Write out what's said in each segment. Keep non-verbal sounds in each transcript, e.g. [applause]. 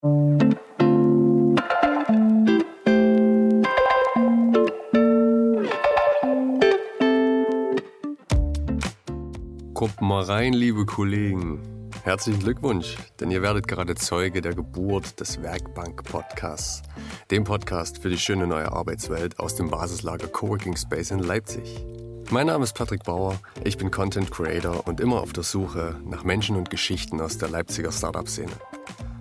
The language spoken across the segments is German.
Kommt mal rein, liebe Kollegen. Herzlichen Glückwunsch, denn ihr werdet gerade Zeuge der Geburt des Werkbank-Podcasts, dem Podcast für die schöne neue Arbeitswelt aus dem Basislager Coworking Space in Leipzig. Mein Name ist Patrick Bauer, ich bin Content Creator und immer auf der Suche nach Menschen und Geschichten aus der Leipziger Startup-Szene.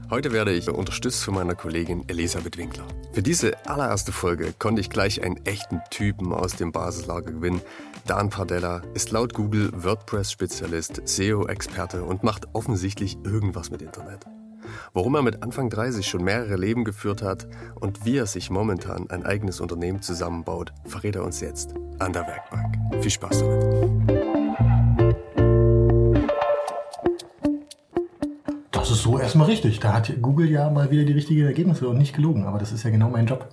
Heute werde ich unterstützt von meiner Kollegin Elisabeth Winkler. Für diese allererste Folge konnte ich gleich einen echten Typen aus dem Basislager gewinnen. Dan Pardella ist laut Google WordPress-Spezialist, SEO-Experte und macht offensichtlich irgendwas mit Internet. Warum er mit Anfang 30 schon mehrere Leben geführt hat und wie er sich momentan ein eigenes Unternehmen zusammenbaut, verrät er uns jetzt an der Werkbank. Viel Spaß damit. Erstmal richtig. Da hat Google ja mal wieder die richtigen Ergebnisse und nicht gelogen. Aber das ist ja genau mein Job.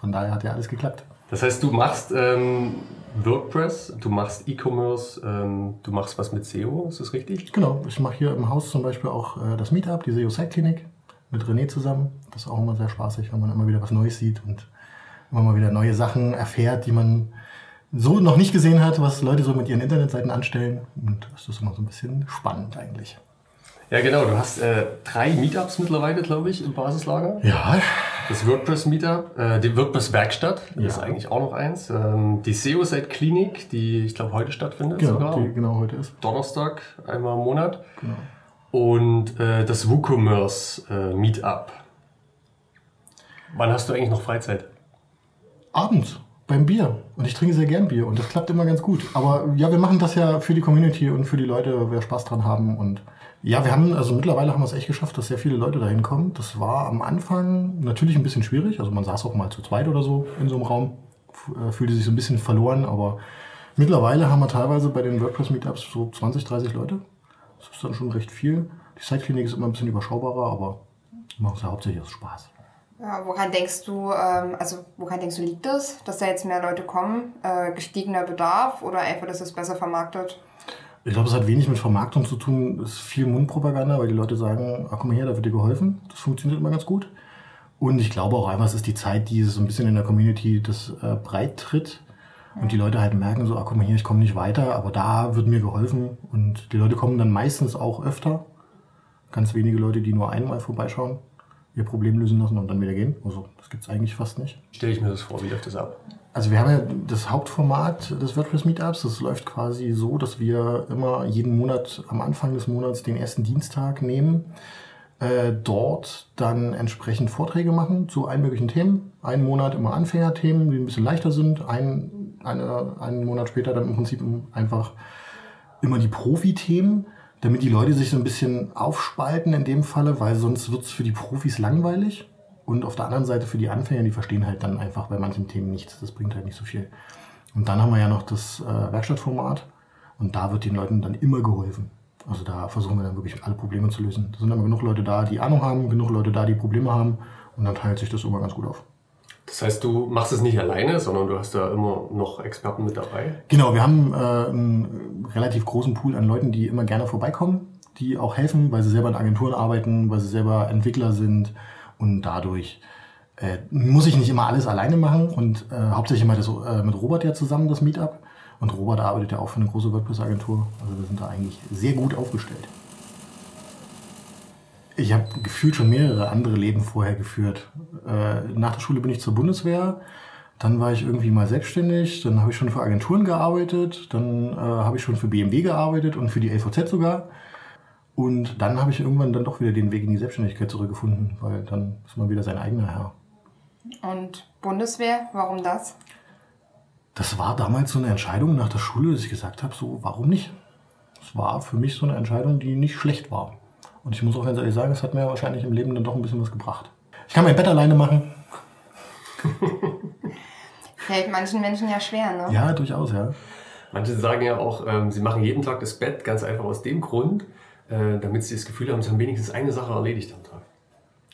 Von daher hat ja alles geklappt. Das heißt, du machst ähm, WordPress, du machst E-Commerce, ähm, du machst was mit SEO, ist das richtig? Genau. Ich mache hier im Haus zum Beispiel auch äh, das Meetup, die SEO Site Klinik mit René zusammen. Das ist auch immer sehr spaßig, wenn man immer wieder was Neues sieht und immer mal wieder neue Sachen erfährt, die man so noch nicht gesehen hat, was Leute so mit ihren Internetseiten anstellen. Und das ist immer so ein bisschen spannend eigentlich. Ja, genau. Du hast äh, drei Meetups mittlerweile, glaube ich, im Basislager. Ja. Das WordPress Meetup, äh, die WordPress Werkstatt, ja. ist eigentlich auch noch eins. Ähm, die SEO-Site Klinik, die ich glaube heute stattfindet genau, sogar. Die genau heute ist. Donnerstag, einmal im Monat. Genau. Und äh, das WooCommerce äh, Meetup. Wann hast du eigentlich noch Freizeit? Abends beim Bier. Und ich trinke sehr gern Bier und das klappt immer ganz gut. Aber ja, wir machen das ja für die Community und für die Leute, wer Spaß dran haben und ja, wir haben, also mittlerweile haben wir es echt geschafft, dass sehr viele Leute dahin kommen. Das war am Anfang natürlich ein bisschen schwierig. Also man saß auch mal zu zweit oder so in so einem Raum, äh, fühlte sich so ein bisschen verloren, aber mittlerweile haben wir teilweise bei den WordPress-Meetups so 20, 30 Leute. Das ist dann schon recht viel. Die Site-Klinik ist immer ein bisschen überschaubarer, aber machen es ja hauptsächlich aus Spaß. Ja, woran denkst du, ähm, also woran denkst du, liegt das, dass da jetzt mehr Leute kommen? Äh, gestiegener Bedarf oder einfach, dass es besser vermarktet? Ich glaube, es hat wenig mit Vermarktung zu tun. Es ist viel Mundpropaganda, weil die Leute sagen, ach komm her, da wird dir geholfen. Das funktioniert immer ganz gut. Und ich glaube auch einfach, es ist die Zeit, die so ein bisschen in der Community das äh, breit tritt. Und die Leute halt merken so, ach komm her, ich komme nicht weiter, aber da wird mir geholfen. Und die Leute kommen dann meistens auch öfter. Ganz wenige Leute, die nur einmal vorbeischauen, ihr Problem lösen lassen und dann wieder gehen. Also das gibt es eigentlich fast nicht. Stelle ich mir das vor, wie läuft das ab? Also wir haben ja das Hauptformat des WordPress Meetups. Das läuft quasi so, dass wir immer jeden Monat am Anfang des Monats den ersten Dienstag nehmen, äh, dort dann entsprechend Vorträge machen zu allen möglichen Themen. Einen Monat immer Anfängerthemen, die ein bisschen leichter sind. Ein, eine, einen Monat später dann im Prinzip einfach immer die Profi-Themen, damit die Leute sich so ein bisschen aufspalten in dem Falle, weil sonst wird es für die Profis langweilig. Und auf der anderen Seite für die Anfänger, die verstehen halt dann einfach bei manchen Themen nichts. Das bringt halt nicht so viel. Und dann haben wir ja noch das äh, Werkstattformat. Und da wird den Leuten dann immer geholfen. Also da versuchen wir dann wirklich alle Probleme zu lösen. Da sind aber genug Leute da, die Ahnung haben, genug Leute da, die Probleme haben. Und dann teilt sich das immer ganz gut auf. Das heißt, du machst es nicht alleine, sondern du hast da immer noch Experten mit dabei? Genau, wir haben äh, einen relativ großen Pool an Leuten, die immer gerne vorbeikommen, die auch helfen, weil sie selber in Agenturen arbeiten, weil sie selber Entwickler sind, und dadurch äh, muss ich nicht immer alles alleine machen und äh, hauptsächlich immer das, äh, mit Robert ja zusammen das Meetup. Und Robert arbeitet ja auch für eine große WordPress-Agentur. Also wir sind da eigentlich sehr gut aufgestellt. Ich habe gefühlt schon mehrere andere Leben vorher geführt. Äh, nach der Schule bin ich zur Bundeswehr. Dann war ich irgendwie mal selbstständig. Dann habe ich schon für Agenturen gearbeitet. Dann äh, habe ich schon für BMW gearbeitet und für die LVZ sogar. Und dann habe ich irgendwann dann doch wieder den Weg in die Selbstständigkeit zurückgefunden, weil dann ist man wieder sein eigener Herr. Und Bundeswehr, warum das? Das war damals so eine Entscheidung nach der Schule, dass ich gesagt habe, so, warum nicht? Es war für mich so eine Entscheidung, die nicht schlecht war. Und ich muss auch ganz ehrlich sagen, es hat mir wahrscheinlich im Leben dann doch ein bisschen was gebracht. Ich kann mein Bett alleine machen. [laughs] Fällt manchen Menschen ja schwer, ne? Ja, durchaus, ja. Manche sagen ja auch, ähm, sie machen jeden Tag das Bett ganz einfach aus dem Grund, äh, damit sie das Gefühl haben, sie haben wenigstens eine Sache erledigt am Tag.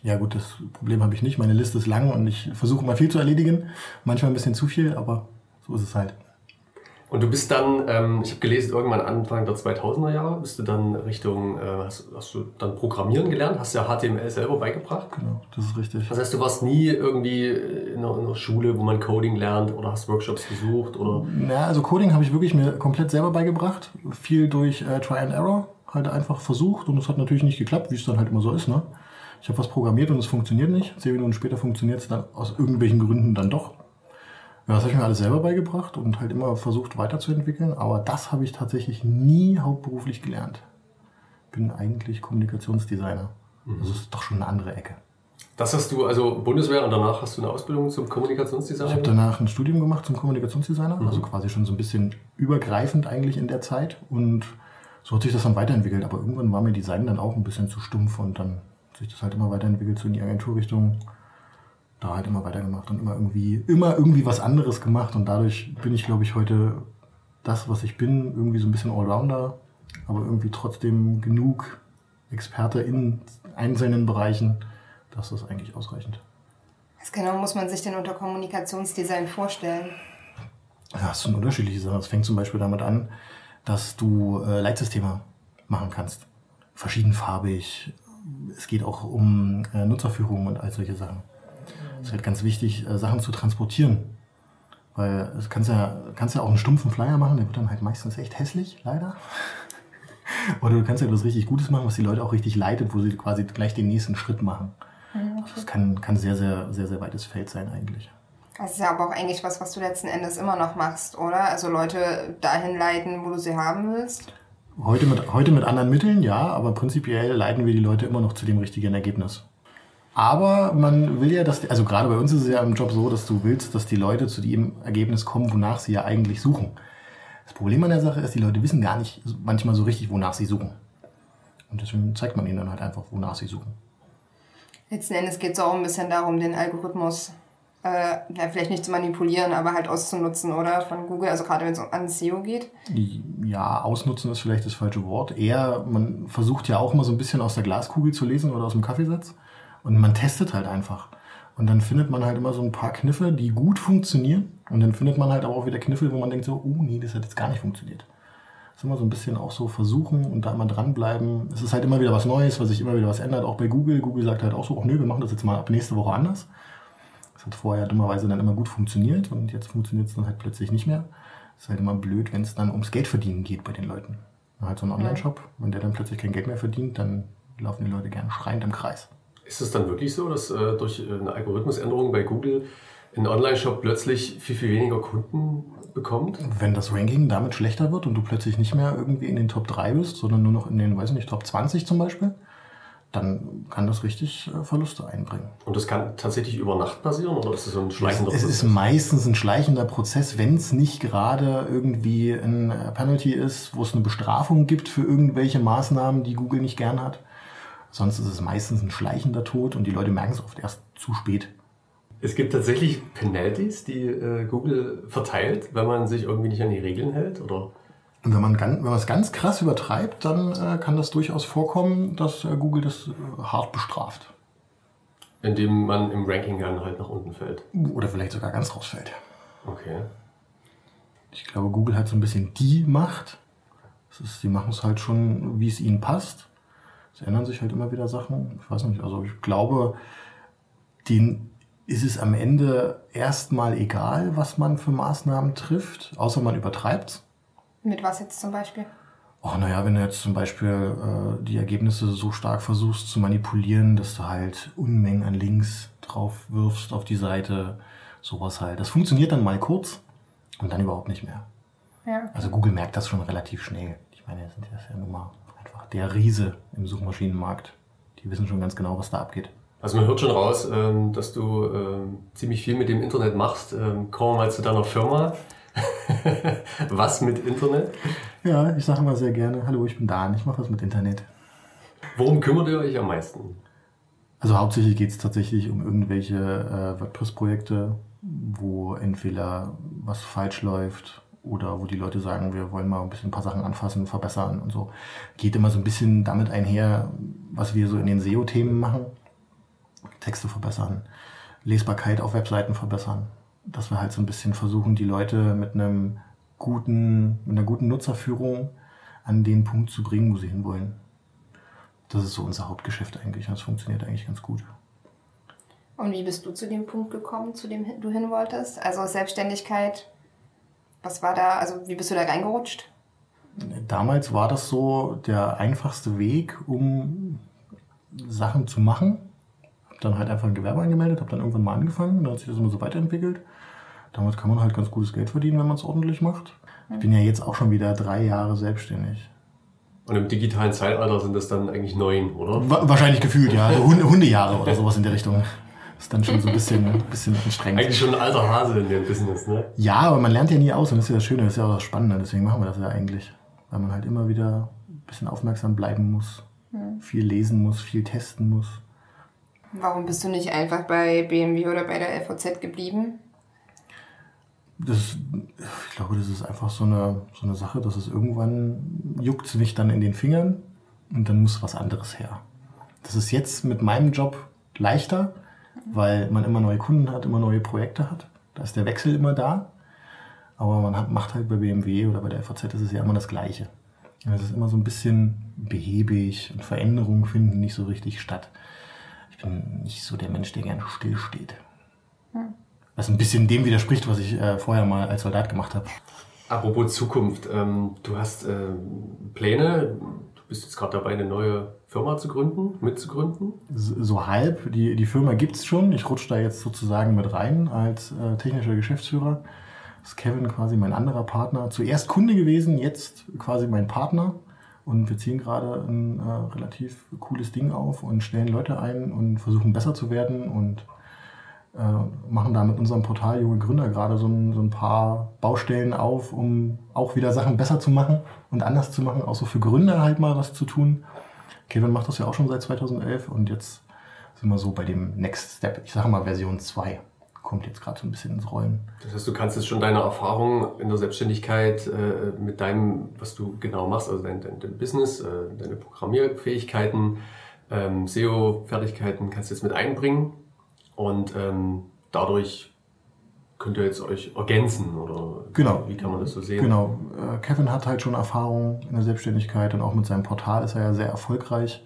Ja gut, das Problem habe ich nicht. Meine Liste ist lang und ich versuche mal viel zu erledigen. Manchmal ein bisschen zu viel, aber so ist es halt. Und du bist dann, ähm, ich habe gelesen, irgendwann Anfang der 2000er Jahre bist du dann Richtung, äh, hast, hast, du dann Programmieren gelernt, hast ja HTML selber beigebracht. Genau, das ist richtig. Das heißt, du warst nie irgendwie in einer, in einer Schule, wo man Coding lernt oder hast Workshops besucht oder? Ja, also Coding habe ich wirklich mir komplett selber beigebracht. Viel durch äh, Try and Error, halt einfach versucht und es hat natürlich nicht geklappt, wie es dann halt immer so ist. Ne? Ich habe was programmiert und es funktioniert nicht. Zehn Minuten später funktioniert es dann aus irgendwelchen Gründen dann doch. Ja, das habe ich mir alles selber beigebracht und halt immer versucht weiterzuentwickeln. Aber das habe ich tatsächlich nie hauptberuflich gelernt. Bin eigentlich Kommunikationsdesigner. Mhm. Das ist doch schon eine andere Ecke. Das hast du, also Bundeswehr und danach hast du eine Ausbildung zum Kommunikationsdesigner? Ich habe danach ein Studium gemacht zum Kommunikationsdesigner, mhm. also quasi schon so ein bisschen übergreifend eigentlich in der Zeit. Und so hat sich das dann weiterentwickelt. Aber irgendwann war mir Design dann auch ein bisschen zu stumpf und dann hat sich das halt immer weiterentwickelt, so in die Agenturrichtung da halt immer weitergemacht und immer irgendwie, immer irgendwie was anderes gemacht. Und dadurch bin ich, glaube ich, heute das, was ich bin, irgendwie so ein bisschen Allrounder, aber irgendwie trotzdem genug Experte in einzelnen Bereichen. Das ist eigentlich ausreichend. Was genau muss man sich denn unter Kommunikationsdesign vorstellen? Ja, es sind unterschiedliche Sachen. Es fängt zum Beispiel damit an, dass du äh, Leitsysteme machen kannst. Verschiedenfarbig. Es geht auch um äh, Nutzerführung und all solche Sachen. Es ist halt ganz wichtig, äh, Sachen zu transportieren. Weil du kannst ja, kannst ja auch einen stumpfen Flyer machen, der wird dann halt meistens echt hässlich, leider. [laughs] Oder du kannst ja etwas richtig Gutes machen, was die Leute auch richtig leitet, wo sie quasi gleich den nächsten Schritt machen. Mhm, okay. Das kann, kann sehr, sehr, sehr, sehr weites Feld sein eigentlich. Das ist ja aber auch eigentlich was, was du letzten Endes immer noch machst, oder? Also Leute dahin leiten, wo du sie haben willst? Heute mit, heute mit anderen Mitteln, ja, aber prinzipiell leiten wir die Leute immer noch zu dem richtigen Ergebnis. Aber man will ja, dass, also gerade bei uns ist es ja im Job so, dass du willst, dass die Leute zu dem Ergebnis kommen, wonach sie ja eigentlich suchen. Das Problem an der Sache ist, die Leute wissen gar nicht manchmal so richtig, wonach sie suchen. Und deswegen zeigt man ihnen dann halt einfach, wonach sie suchen. Letzten Endes geht es auch ein bisschen darum, den Algorithmus äh, ja, vielleicht nicht zu manipulieren, aber halt auszunutzen, oder? Von Google, also gerade wenn es an SEO geht. Ja, ausnutzen ist vielleicht das falsche Wort. Eher, man versucht ja auch mal so ein bisschen aus der Glaskugel zu lesen oder aus dem Kaffeesatz. Und man testet halt einfach. Und dann findet man halt immer so ein paar Kniffe, die gut funktionieren. Und dann findet man halt aber auch wieder Kniffe, wo man denkt so, oh nee, das hat jetzt gar nicht funktioniert. Das ist immer so ein bisschen auch so versuchen und da immer dranbleiben. Es ist halt immer wieder was Neues, was sich immer wieder was ändert. Auch bei Google. Google sagt halt auch so, oh nö, wir machen das jetzt mal ab nächste Woche anders. Das hat vorher dummerweise dann immer gut funktioniert und jetzt funktioniert es dann halt plötzlich nicht mehr. Das ist halt immer blöd, wenn es dann ums Geldverdienen geht bei den Leuten. Halt so ein Online-Shop, wenn der dann plötzlich kein Geld mehr verdient, dann laufen die Leute gerne schreiend im Kreis. Ist es dann wirklich so, dass äh, durch äh, eine Algorithmusänderung bei Google ein Online-Shop plötzlich viel, viel weniger Kunden bekommt? Wenn das Ranking damit schlechter wird und du plötzlich nicht mehr irgendwie in den Top 3 bist, sondern nur noch in den, weiß nicht, Top 20 zum Beispiel, dann kann das richtig äh, Verluste einbringen. Und das kann tatsächlich über Nacht passieren oder ist das so ein schleichender es, Prozess? Es ist meistens ein schleichender Prozess, wenn es nicht gerade irgendwie ein äh, Penalty ist, wo es eine Bestrafung gibt für irgendwelche Maßnahmen, die Google nicht gern hat. Sonst ist es meistens ein schleichender Tod und die Leute merken es oft erst zu spät. Es gibt tatsächlich Penalties, die äh, Google verteilt, wenn man sich irgendwie nicht an die Regeln hält, oder? Und wenn man, ganz, wenn man es ganz krass übertreibt, dann äh, kann das durchaus vorkommen, dass äh, Google das äh, hart bestraft. Indem man im Ranking dann halt nach unten fällt. Oder vielleicht sogar ganz rausfällt. Okay. Ich glaube, Google hat so ein bisschen die Macht. Ist, die machen es halt schon, wie es ihnen passt. Es ändern sich halt immer wieder Sachen. Ich weiß nicht, also ich glaube, denen ist es am Ende erstmal egal, was man für Maßnahmen trifft, außer man übertreibt Mit was jetzt zum Beispiel? Oh, naja, wenn du jetzt zum Beispiel äh, die Ergebnisse so stark versuchst zu manipulieren, dass du halt Unmengen an Links drauf wirfst auf die Seite, sowas halt. Das funktioniert dann mal kurz und dann überhaupt nicht mehr. Ja. Also Google merkt das schon relativ schnell. Ich meine, das sind ja nun mal der Riese im Suchmaschinenmarkt. Die wissen schon ganz genau, was da abgeht. Also man hört schon raus, ähm, dass du ähm, ziemlich viel mit dem Internet machst. Ähm, kommen wir mal zu deiner Firma. [laughs] was mit Internet? Ja, ich sage immer sehr gerne, hallo, ich bin Dan, ich mache was mit Internet. Worum kümmert ihr euch am meisten? Also hauptsächlich geht es tatsächlich um irgendwelche äh, WordPress-Projekte, wo entweder was falsch läuft oder wo die Leute sagen, wir wollen mal ein bisschen ein paar Sachen anfassen, verbessern und so. Geht immer so ein bisschen damit einher, was wir so in den SEO-Themen machen. Texte verbessern, Lesbarkeit auf Webseiten verbessern. Dass wir halt so ein bisschen versuchen, die Leute mit einem guten, mit einer guten Nutzerführung an den Punkt zu bringen, wo sie hinwollen. Das ist so unser Hauptgeschäft eigentlich. Das funktioniert eigentlich ganz gut. Und wie bist du zu dem Punkt gekommen, zu dem du hin wolltest? Also Selbstständigkeit, was war da, also wie bist du da reingerutscht? Damals war das so der einfachste Weg, um Sachen zu machen. Hab dann halt einfach ein Gewerbe angemeldet, habe dann irgendwann mal angefangen, dann hat sich das immer so weiterentwickelt. Damit kann man halt ganz gutes Geld verdienen, wenn man es ordentlich macht. Ich bin ja jetzt auch schon wieder drei Jahre selbstständig. Und im digitalen Zeitalter sind das dann eigentlich neun, oder? Wahrscheinlich gefühlt, ja. Also Hunde, Hundejahre oder sowas in der Richtung. Das ist dann schon so ein bisschen, ein [laughs] bisschen anstrengend. Eigentlich schon ein alter Hase in dem Business, ne? Ja, aber man lernt ja nie aus und das ist ja das Schöne, das ist ja auch das Spannende. Deswegen machen wir das ja eigentlich. Weil man halt immer wieder ein bisschen aufmerksam bleiben muss, hm. viel lesen muss, viel testen muss. Warum bist du nicht einfach bei BMW oder bei der FOZ geblieben? das, ich glaube, das ist einfach so eine, so eine Sache, dass es irgendwann juckt es mich dann in den Fingern und dann muss was anderes her. Das ist jetzt mit meinem Job leichter, weil man immer neue Kunden hat, immer neue Projekte hat. Da ist der Wechsel immer da. Aber man hat, macht halt bei BMW oder bei der FAZ ist es ja immer das Gleiche. Es ist immer so ein bisschen behäbig und Veränderungen finden nicht so richtig statt. Ich bin nicht so der Mensch, der gerne stillsteht. Hm. Was ein bisschen dem widerspricht, was ich äh, vorher mal als Soldat gemacht habe. Apropos Zukunft, ähm, du hast äh, Pläne, bist jetzt gerade dabei, eine neue Firma zu gründen, mitzugründen? So, halb. Die, die Firma gibt's schon. Ich rutsche da jetzt sozusagen mit rein als äh, technischer Geschäftsführer. Ist Kevin quasi mein anderer Partner. Zuerst Kunde gewesen, jetzt quasi mein Partner. Und wir ziehen gerade ein äh, relativ cooles Ding auf und stellen Leute ein und versuchen besser zu werden und machen da mit unserem Portal Junge Gründer gerade so ein, so ein paar Baustellen auf, um auch wieder Sachen besser zu machen und anders zu machen, auch so für Gründer halt mal was zu tun. Kevin macht das ja auch schon seit 2011 und jetzt sind wir so bei dem Next Step. Ich sage mal Version 2 kommt jetzt gerade so ein bisschen ins Rollen. Das heißt, du kannst jetzt schon deine Erfahrungen in der Selbstständigkeit äh, mit deinem, was du genau machst, also dein, dein, dein Business, äh, deine Programmierfähigkeiten, ähm, SEO-Fertigkeiten, kannst du jetzt mit einbringen und ähm, dadurch könnt ihr jetzt euch ergänzen oder genau. wie kann man das so sehen? Genau. Äh, Kevin hat halt schon Erfahrung in der Selbstständigkeit und auch mit seinem Portal ist er ja sehr erfolgreich.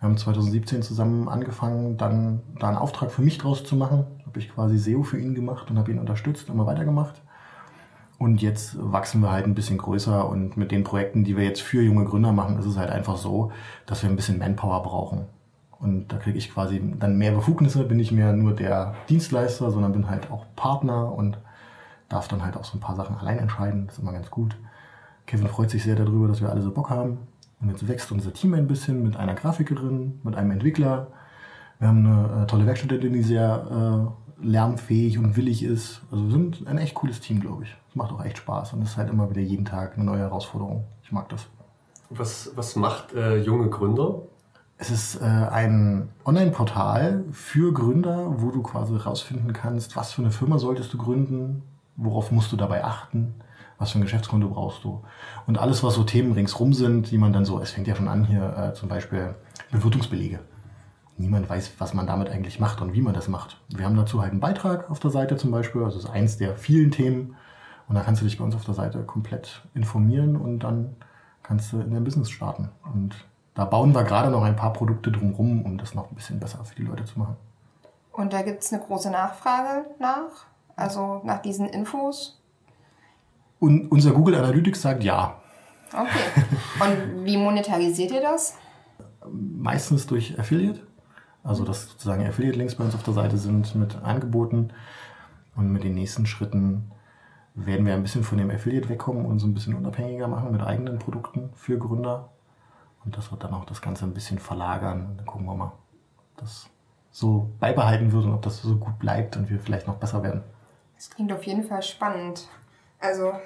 Wir haben 2017 zusammen angefangen, dann da einen Auftrag für mich draus zu machen. Habe ich quasi SEO für ihn gemacht und habe ihn unterstützt, immer weitergemacht. Und jetzt wachsen wir halt ein bisschen größer und mit den Projekten, die wir jetzt für junge Gründer machen, ist es halt einfach so, dass wir ein bisschen Manpower brauchen. Und da kriege ich quasi dann mehr Befugnisse, bin ich mehr nur der Dienstleister, sondern bin halt auch Partner und darf dann halt auch so ein paar Sachen allein entscheiden. Das ist immer ganz gut. Kevin freut sich sehr darüber, dass wir alle so Bock haben. Und jetzt wächst unser Team ein bisschen mit einer Grafikerin, mit einem Entwickler. Wir haben eine äh, tolle Werkstudentin, die sehr äh, lernfähig und willig ist. Also wir sind ein echt cooles Team, glaube ich. Es macht auch echt Spaß und es ist halt immer wieder jeden Tag eine neue Herausforderung. Ich mag das. Was, was macht äh, junge Gründer? Es ist äh, ein Online-Portal für Gründer, wo du quasi herausfinden kannst, was für eine Firma solltest du gründen, worauf musst du dabei achten, was für ein Geschäftskonto brauchst du. Und alles, was so Themen ringsrum sind, die man dann so, es fängt ja schon an hier äh, zum Beispiel Bewirtungsbelege. Niemand weiß, was man damit eigentlich macht und wie man das macht. Wir haben dazu halt einen Beitrag auf der Seite zum Beispiel, also das ist eins der vielen Themen. Und da kannst du dich bei uns auf der Seite komplett informieren und dann kannst du in dein Business starten. Und da bauen wir gerade noch ein paar Produkte drumherum, um das noch ein bisschen besser für die Leute zu machen. Und da gibt es eine große Nachfrage nach, also nach diesen Infos? Und unser Google Analytics sagt ja. Okay. Und wie monetarisiert ihr das? Meistens durch Affiliate. Also, dass sozusagen Affiliate-Links bei uns auf der Seite sind mit Angeboten. Und mit den nächsten Schritten werden wir ein bisschen von dem Affiliate wegkommen und so ein bisschen unabhängiger machen mit eigenen Produkten für Gründer. Und das wird dann auch das Ganze ein bisschen verlagern. Dann gucken wir mal, ob das so beibehalten wird und ob das so gut bleibt und wir vielleicht noch besser werden. Das klingt auf jeden Fall spannend. Also ein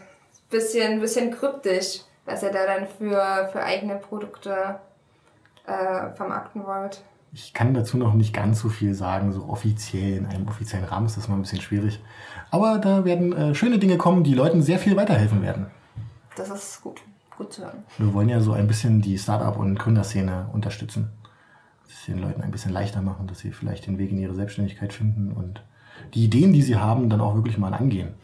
bisschen, bisschen kryptisch, was ihr da dann für, für eigene Produkte äh, vermarkten wollt. Ich kann dazu noch nicht ganz so viel sagen, so offiziell, in einem offiziellen Rahmen ist das mal ein bisschen schwierig. Aber da werden äh, schöne Dinge kommen, die Leuten sehr viel weiterhelfen werden. Das ist gut gut zu hören. Wir wollen ja so ein bisschen die Startup- und Gründerszene unterstützen. Dass es den Leuten ein bisschen leichter machen, dass sie vielleicht den Weg in ihre Selbstständigkeit finden und die Ideen, die sie haben, dann auch wirklich mal angehen.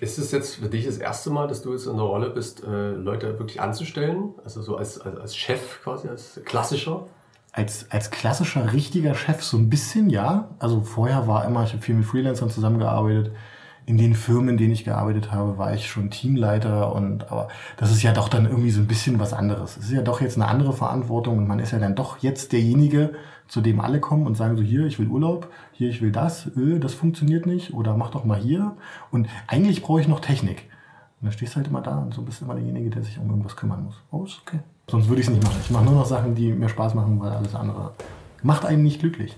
Ist es jetzt für dich das erste Mal, dass du jetzt in der Rolle bist, äh, Leute wirklich anzustellen? Also so als, als, als Chef quasi, als klassischer? Als, als klassischer, richtiger Chef so ein bisschen, ja. Also vorher war immer, ich habe viel mit Freelancern zusammengearbeitet. In den Firmen, in denen ich gearbeitet habe, war ich schon Teamleiter und aber das ist ja doch dann irgendwie so ein bisschen was anderes. Es ist ja doch jetzt eine andere Verantwortung und man ist ja dann doch jetzt derjenige, zu dem alle kommen und sagen so, hier, ich will Urlaub, hier, ich will das, öh, das funktioniert nicht oder mach doch mal hier. Und eigentlich brauche ich noch Technik. Und dann stehst du halt immer da und so bist du immer derjenige, der sich um irgendwas kümmern muss. Oh, ist okay. Sonst würde ich es nicht machen. Ich mache nur noch Sachen, die mir Spaß machen, weil alles andere macht einen nicht glücklich.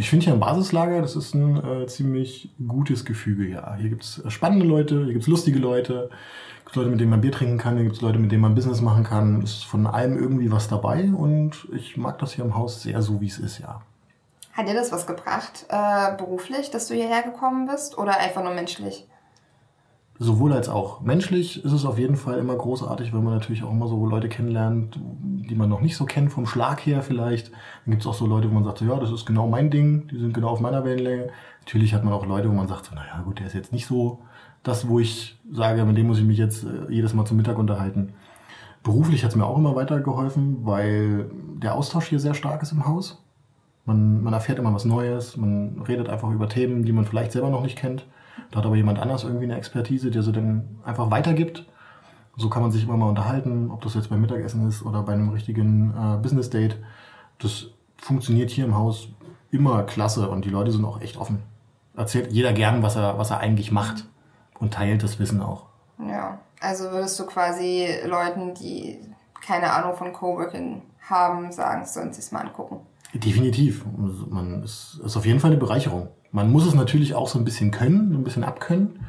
Ich finde hier ein Basislager, das ist ein äh, ziemlich gutes Gefüge. Ja, hier gibt es spannende Leute, hier gibt es lustige Leute, gibt Leute, mit denen man Bier trinken kann, hier gibt es Leute, mit denen man Business machen kann. Es ist von allem irgendwie was dabei und ich mag das hier im Haus sehr so, wie es ist, ja. Hat dir das was gebracht, äh, beruflich, dass du hierher gekommen bist oder einfach nur menschlich? Sowohl als auch. Menschlich ist es auf jeden Fall immer großartig, wenn man natürlich auch immer so Leute kennenlernt, die man noch nicht so kennt, vom Schlag her vielleicht. Dann gibt es auch so Leute, wo man sagt, so, ja, das ist genau mein Ding, die sind genau auf meiner Wellenlänge. Natürlich hat man auch Leute, wo man sagt, so, naja gut, der ist jetzt nicht so das, wo ich sage, mit dem muss ich mich jetzt äh, jedes Mal zum Mittag unterhalten. Beruflich hat es mir auch immer weitergeholfen, weil der Austausch hier sehr stark ist im Haus. Man, man erfährt immer was Neues, man redet einfach über Themen, die man vielleicht selber noch nicht kennt. Da hat aber jemand anders irgendwie eine Expertise, der sie dann einfach weitergibt. So kann man sich immer mal unterhalten, ob das jetzt beim Mittagessen ist oder bei einem richtigen äh, Business Date. Das funktioniert hier im Haus immer klasse und die Leute sind auch echt offen. Erzählt jeder gern, was er, was er eigentlich macht und teilt das Wissen auch. Ja, also würdest du quasi Leuten, die keine Ahnung von Coworking haben, sagen, sollen sie es mal angucken? Definitiv. Man ist, ist auf jeden Fall eine Bereicherung. Man muss es natürlich auch so ein bisschen können, ein bisschen abkönnen.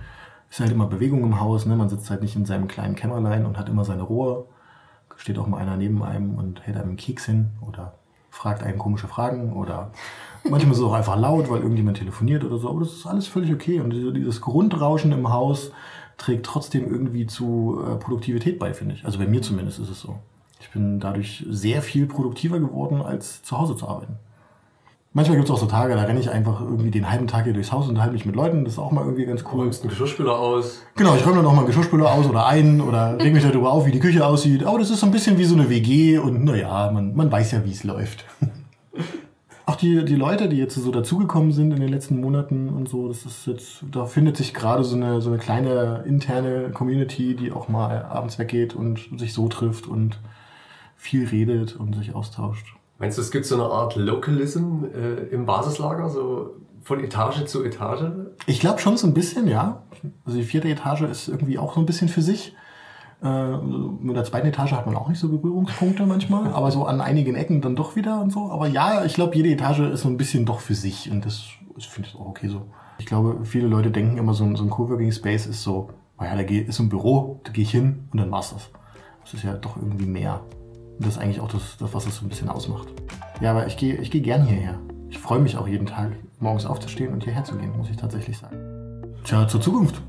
Ist halt immer Bewegung im Haus, ne? Man sitzt halt nicht in seinem kleinen Kämmerlein und hat immer seine Ruhe. Steht auch mal einer neben einem und hält einem einen Keks hin oder fragt einen komische Fragen oder manchmal ist es auch einfach laut, weil irgendjemand telefoniert oder so. Aber das ist alles völlig okay. Und dieses Grundrauschen im Haus trägt trotzdem irgendwie zu äh, Produktivität bei, finde ich. Also bei mir zumindest ist es so. Ich bin dadurch sehr viel produktiver geworden, als zu Hause zu arbeiten. Manchmal gibt es auch so Tage, da renne ich einfach irgendwie den halben Tag hier durchs Haus und halte mich mit Leuten. Das ist auch mal irgendwie ganz cool. Räumst einen Geschirrspüler aus. Genau, ich räume dann auch mal einen Geschirrspüler aus oder ein oder reg mich darüber auf, wie die Küche aussieht. Aber das ist so ein bisschen wie so eine WG und naja, man, man weiß ja, wie es läuft. [laughs] Auch die, die Leute, die jetzt so dazugekommen sind in den letzten Monaten und so, das ist jetzt, da findet sich gerade so eine, so eine kleine interne Community, die auch mal abends weggeht und sich so trifft und viel redet und sich austauscht. Meinst du, es gibt so eine Art Localism äh, im Basislager, so von Etage zu Etage? Ich glaube schon so ein bisschen, ja. Also die vierte Etage ist irgendwie auch so ein bisschen für sich. Äh, mit der zweiten Etage hat man auch nicht so Berührungspunkte manchmal, [laughs] aber so an einigen Ecken dann doch wieder und so. Aber ja, ich glaube, jede Etage ist so ein bisschen doch für sich und das, finde ich auch okay so. Ich glaube, viele Leute denken immer, so ein, so ein Coworking Space ist so, naja, da ist so ein Büro, da gehe ich hin und dann war's das. Das ist ja doch irgendwie mehr. Und das ist eigentlich auch das, das was es so ein bisschen ausmacht. Ja, aber ich gehe ich geh gern hierher. Ich freue mich auch jeden Tag, morgens aufzustehen und hierher zu gehen, muss ich tatsächlich sagen. Tja, zur Zukunft.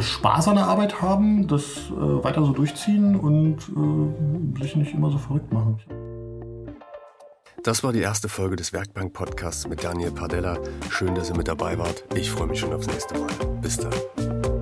Spaß an der Arbeit haben, das äh, weiter so durchziehen und äh, sich nicht immer so verrückt machen. Das war die erste Folge des Werkbank Podcasts mit Daniel Pardella. Schön, dass ihr mit dabei wart. Ich freue mich schon aufs nächste Mal. Bis dann.